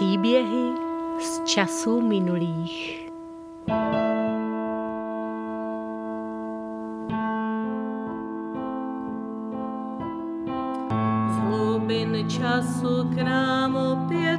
Příběhy z časů minulých. Z hlubin času k nám opět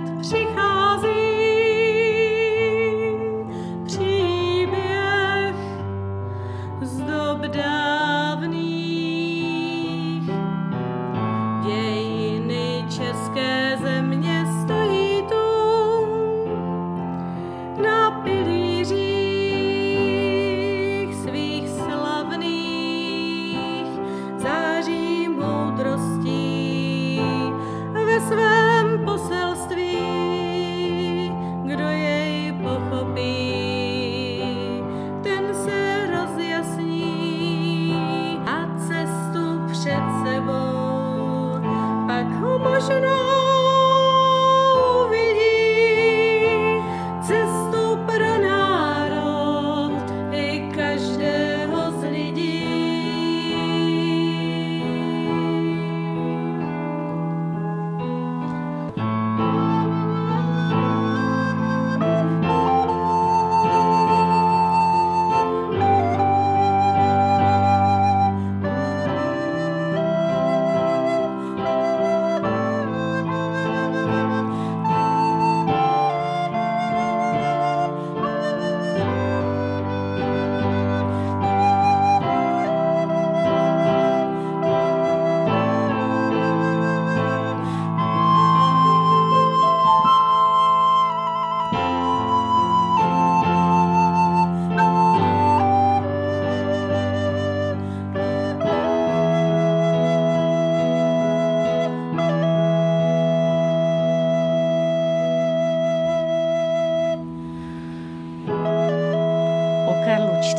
IV.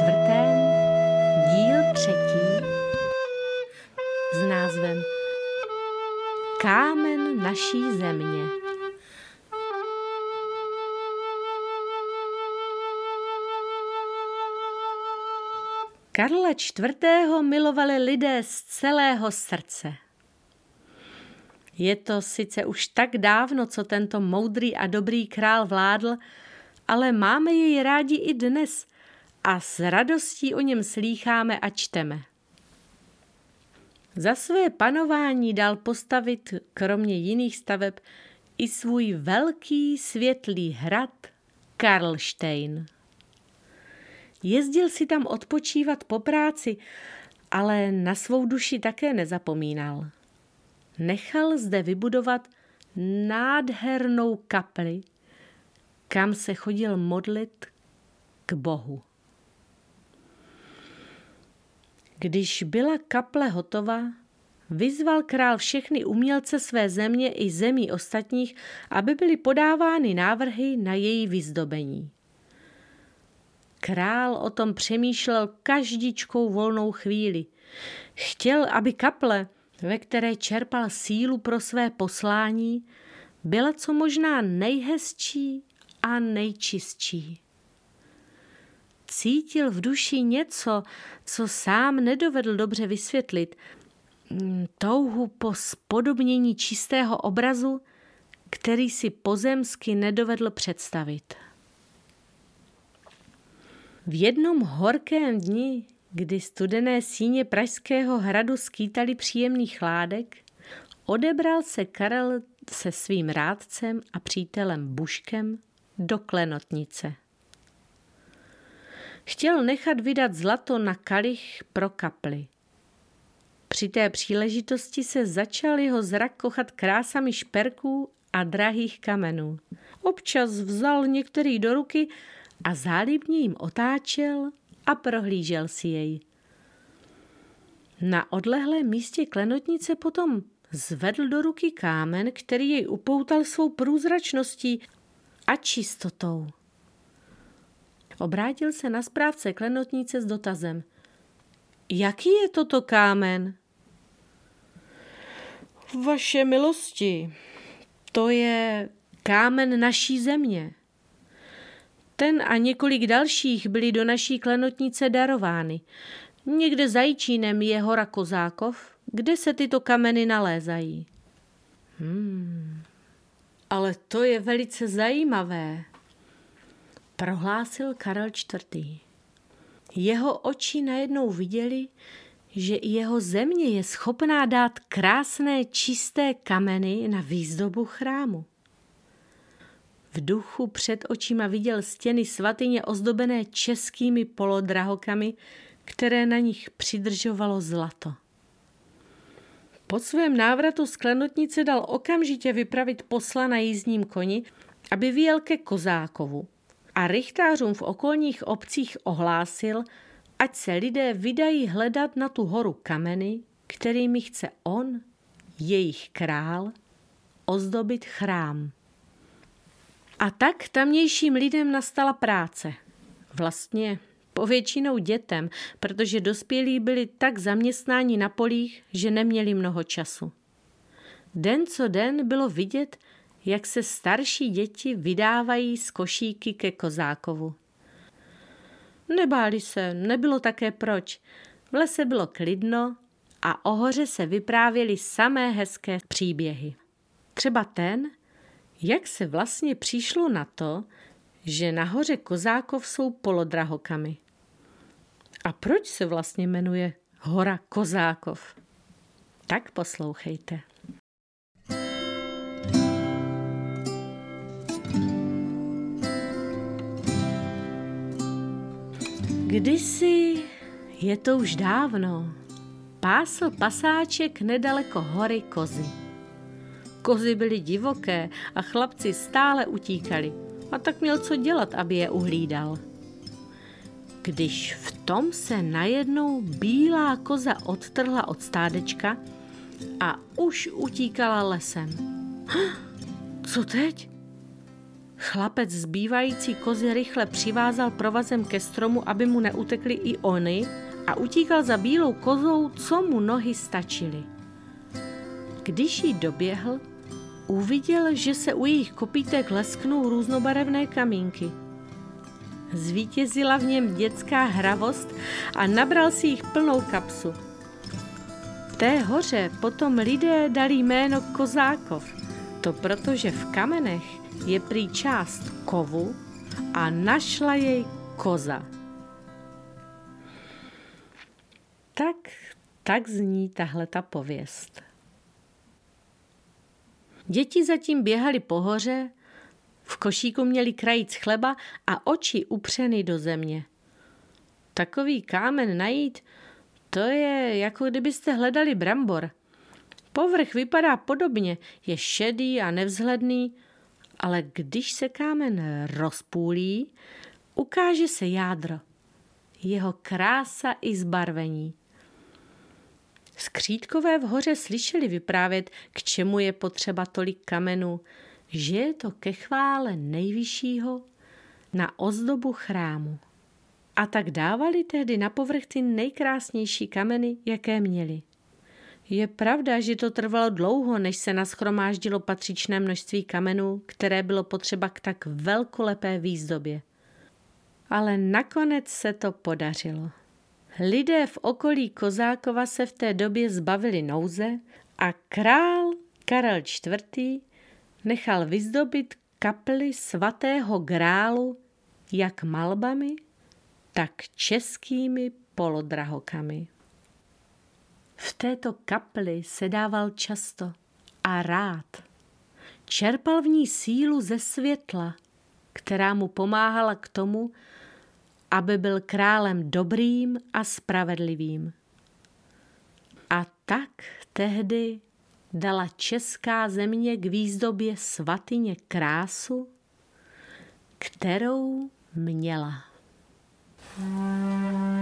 díl třetí s názvem Kámen naší země. Karla IV. milovali lidé z celého srdce. Je to sice už tak dávno, co tento moudrý a dobrý král vládl, ale máme jej rádi i dnes a s radostí o něm slýcháme a čteme. Za své panování dal postavit, kromě jiných staveb, i svůj velký světlý hrad Karlštejn. Jezdil si tam odpočívat po práci, ale na svou duši také nezapomínal. Nechal zde vybudovat nádhernou kapli, kam se chodil modlit k Bohu. Když byla kaple hotova, vyzval král všechny umělce své země i zemí ostatních, aby byly podávány návrhy na její vyzdobení. Král o tom přemýšlel každičkou volnou chvíli. Chtěl, aby kaple, ve které čerpal sílu pro své poslání, byla co možná nejhezčí a nejčistší. Cítil v duši něco, co sám nedovedl dobře vysvětlit. Touhu po spodobnění čistého obrazu, který si pozemsky nedovedl představit. V jednom horkém dni, kdy studené síně Pražského hradu skýtaly příjemný chládek, odebral se Karel se svým rádcem a přítelem Buškem do klenotnice. Chtěl nechat vydat zlato na kalich pro kapli. Při té příležitosti se začal jeho zrak kochat krásami šperků a drahých kamenů. Občas vzal některý do ruky a zálibně jim otáčel a prohlížel si jej. Na odlehlém místě klenotnice potom zvedl do ruky kámen, který jej upoutal svou průzračností a čistotou. Obrátil se na správce klenotnice s dotazem. Jaký je toto kámen? Vaše milosti, to je kámen naší země. Ten a několik dalších byly do naší klenotnice darovány. Někde za Jičínem je hora Kozákov, kde se tyto kameny nalézají. Hmm. Ale to je velice zajímavé, prohlásil Karel IV. Jeho oči najednou viděli, že i jeho země je schopná dát krásné čisté kameny na výzdobu chrámu. V duchu před očima viděl stěny svatyně ozdobené českými polodrahokami, které na nich přidržovalo zlato. Po svém návratu z klenotnice dal okamžitě vypravit posla na jízdním koni, aby vyjel ke Kozákovu a rychtářům v okolních obcích ohlásil, ať se lidé vydají hledat na tu horu kameny, kterými chce on, jejich král, ozdobit chrám. A tak tamnějším lidem nastala práce. Vlastně povětšinou dětem, protože dospělí byli tak zaměstnáni na polích, že neměli mnoho času. Den co den bylo vidět, jak se starší děti vydávají z košíky ke Kozákovu. Nebáli se, nebylo také proč. V lese bylo klidno a o hoře se vyprávěly samé hezké příběhy. Třeba ten, jak se vlastně přišlo na to, že nahoře Kozákov jsou polodrahokamy. A proč se vlastně jmenuje hora Kozákov? Tak poslouchejte. Kdysi, je to už dávno, pásl pasáček nedaleko hory Kozy. Kozy byly divoké a chlapci stále utíkali a tak měl co dělat, aby je uhlídal. Když v tom se najednou bílá koza odtrhla od stádečka a už utíkala lesem. Co teď? Chlapec zbývající kozy rychle přivázal provazem ke stromu, aby mu neutekly i ony a utíkal za bílou kozou, co mu nohy stačily. Když jí doběhl, uviděl, že se u jejich kopítek lesknou různobarevné kamínky. Zvítězila v něm dětská hravost a nabral si jich plnou kapsu. Té hoře potom lidé dali jméno Kozákov, to protože v kamenech je prý část kovu a našla jej koza. Tak, tak zní tahle ta pověst. Děti zatím běhali po hoře, v košíku měli krajíc chleba a oči upřeny do země. Takový kámen najít, to je jako kdybyste hledali brambor. Povrch vypadá podobně, je šedý a nevzhledný, ale když se kámen rozpůlí, ukáže se jádro, jeho krása i zbarvení. Skřídkové v hoře slyšeli vyprávět, k čemu je potřeba tolik kamenů, že je to ke chvále nejvyššího na ozdobu chrámu. A tak dávali tehdy na povrch ty nejkrásnější kameny, jaké měli. Je pravda, že to trvalo dlouho, než se naschromáždilo patřičné množství kamenů, které bylo potřeba k tak velkolepé výzdobě. Ale nakonec se to podařilo. Lidé v okolí Kozákova se v té době zbavili nouze a král Karel IV. nechal vyzdobit kapely svatého grálu jak malbami, tak českými polodrahokami. V této kapli sedával často a rád. Čerpal v ní sílu ze světla, která mu pomáhala k tomu, aby byl králem dobrým a spravedlivým. A tak tehdy dala česká země k výzdobě svatyně krásu, kterou měla. Hmm.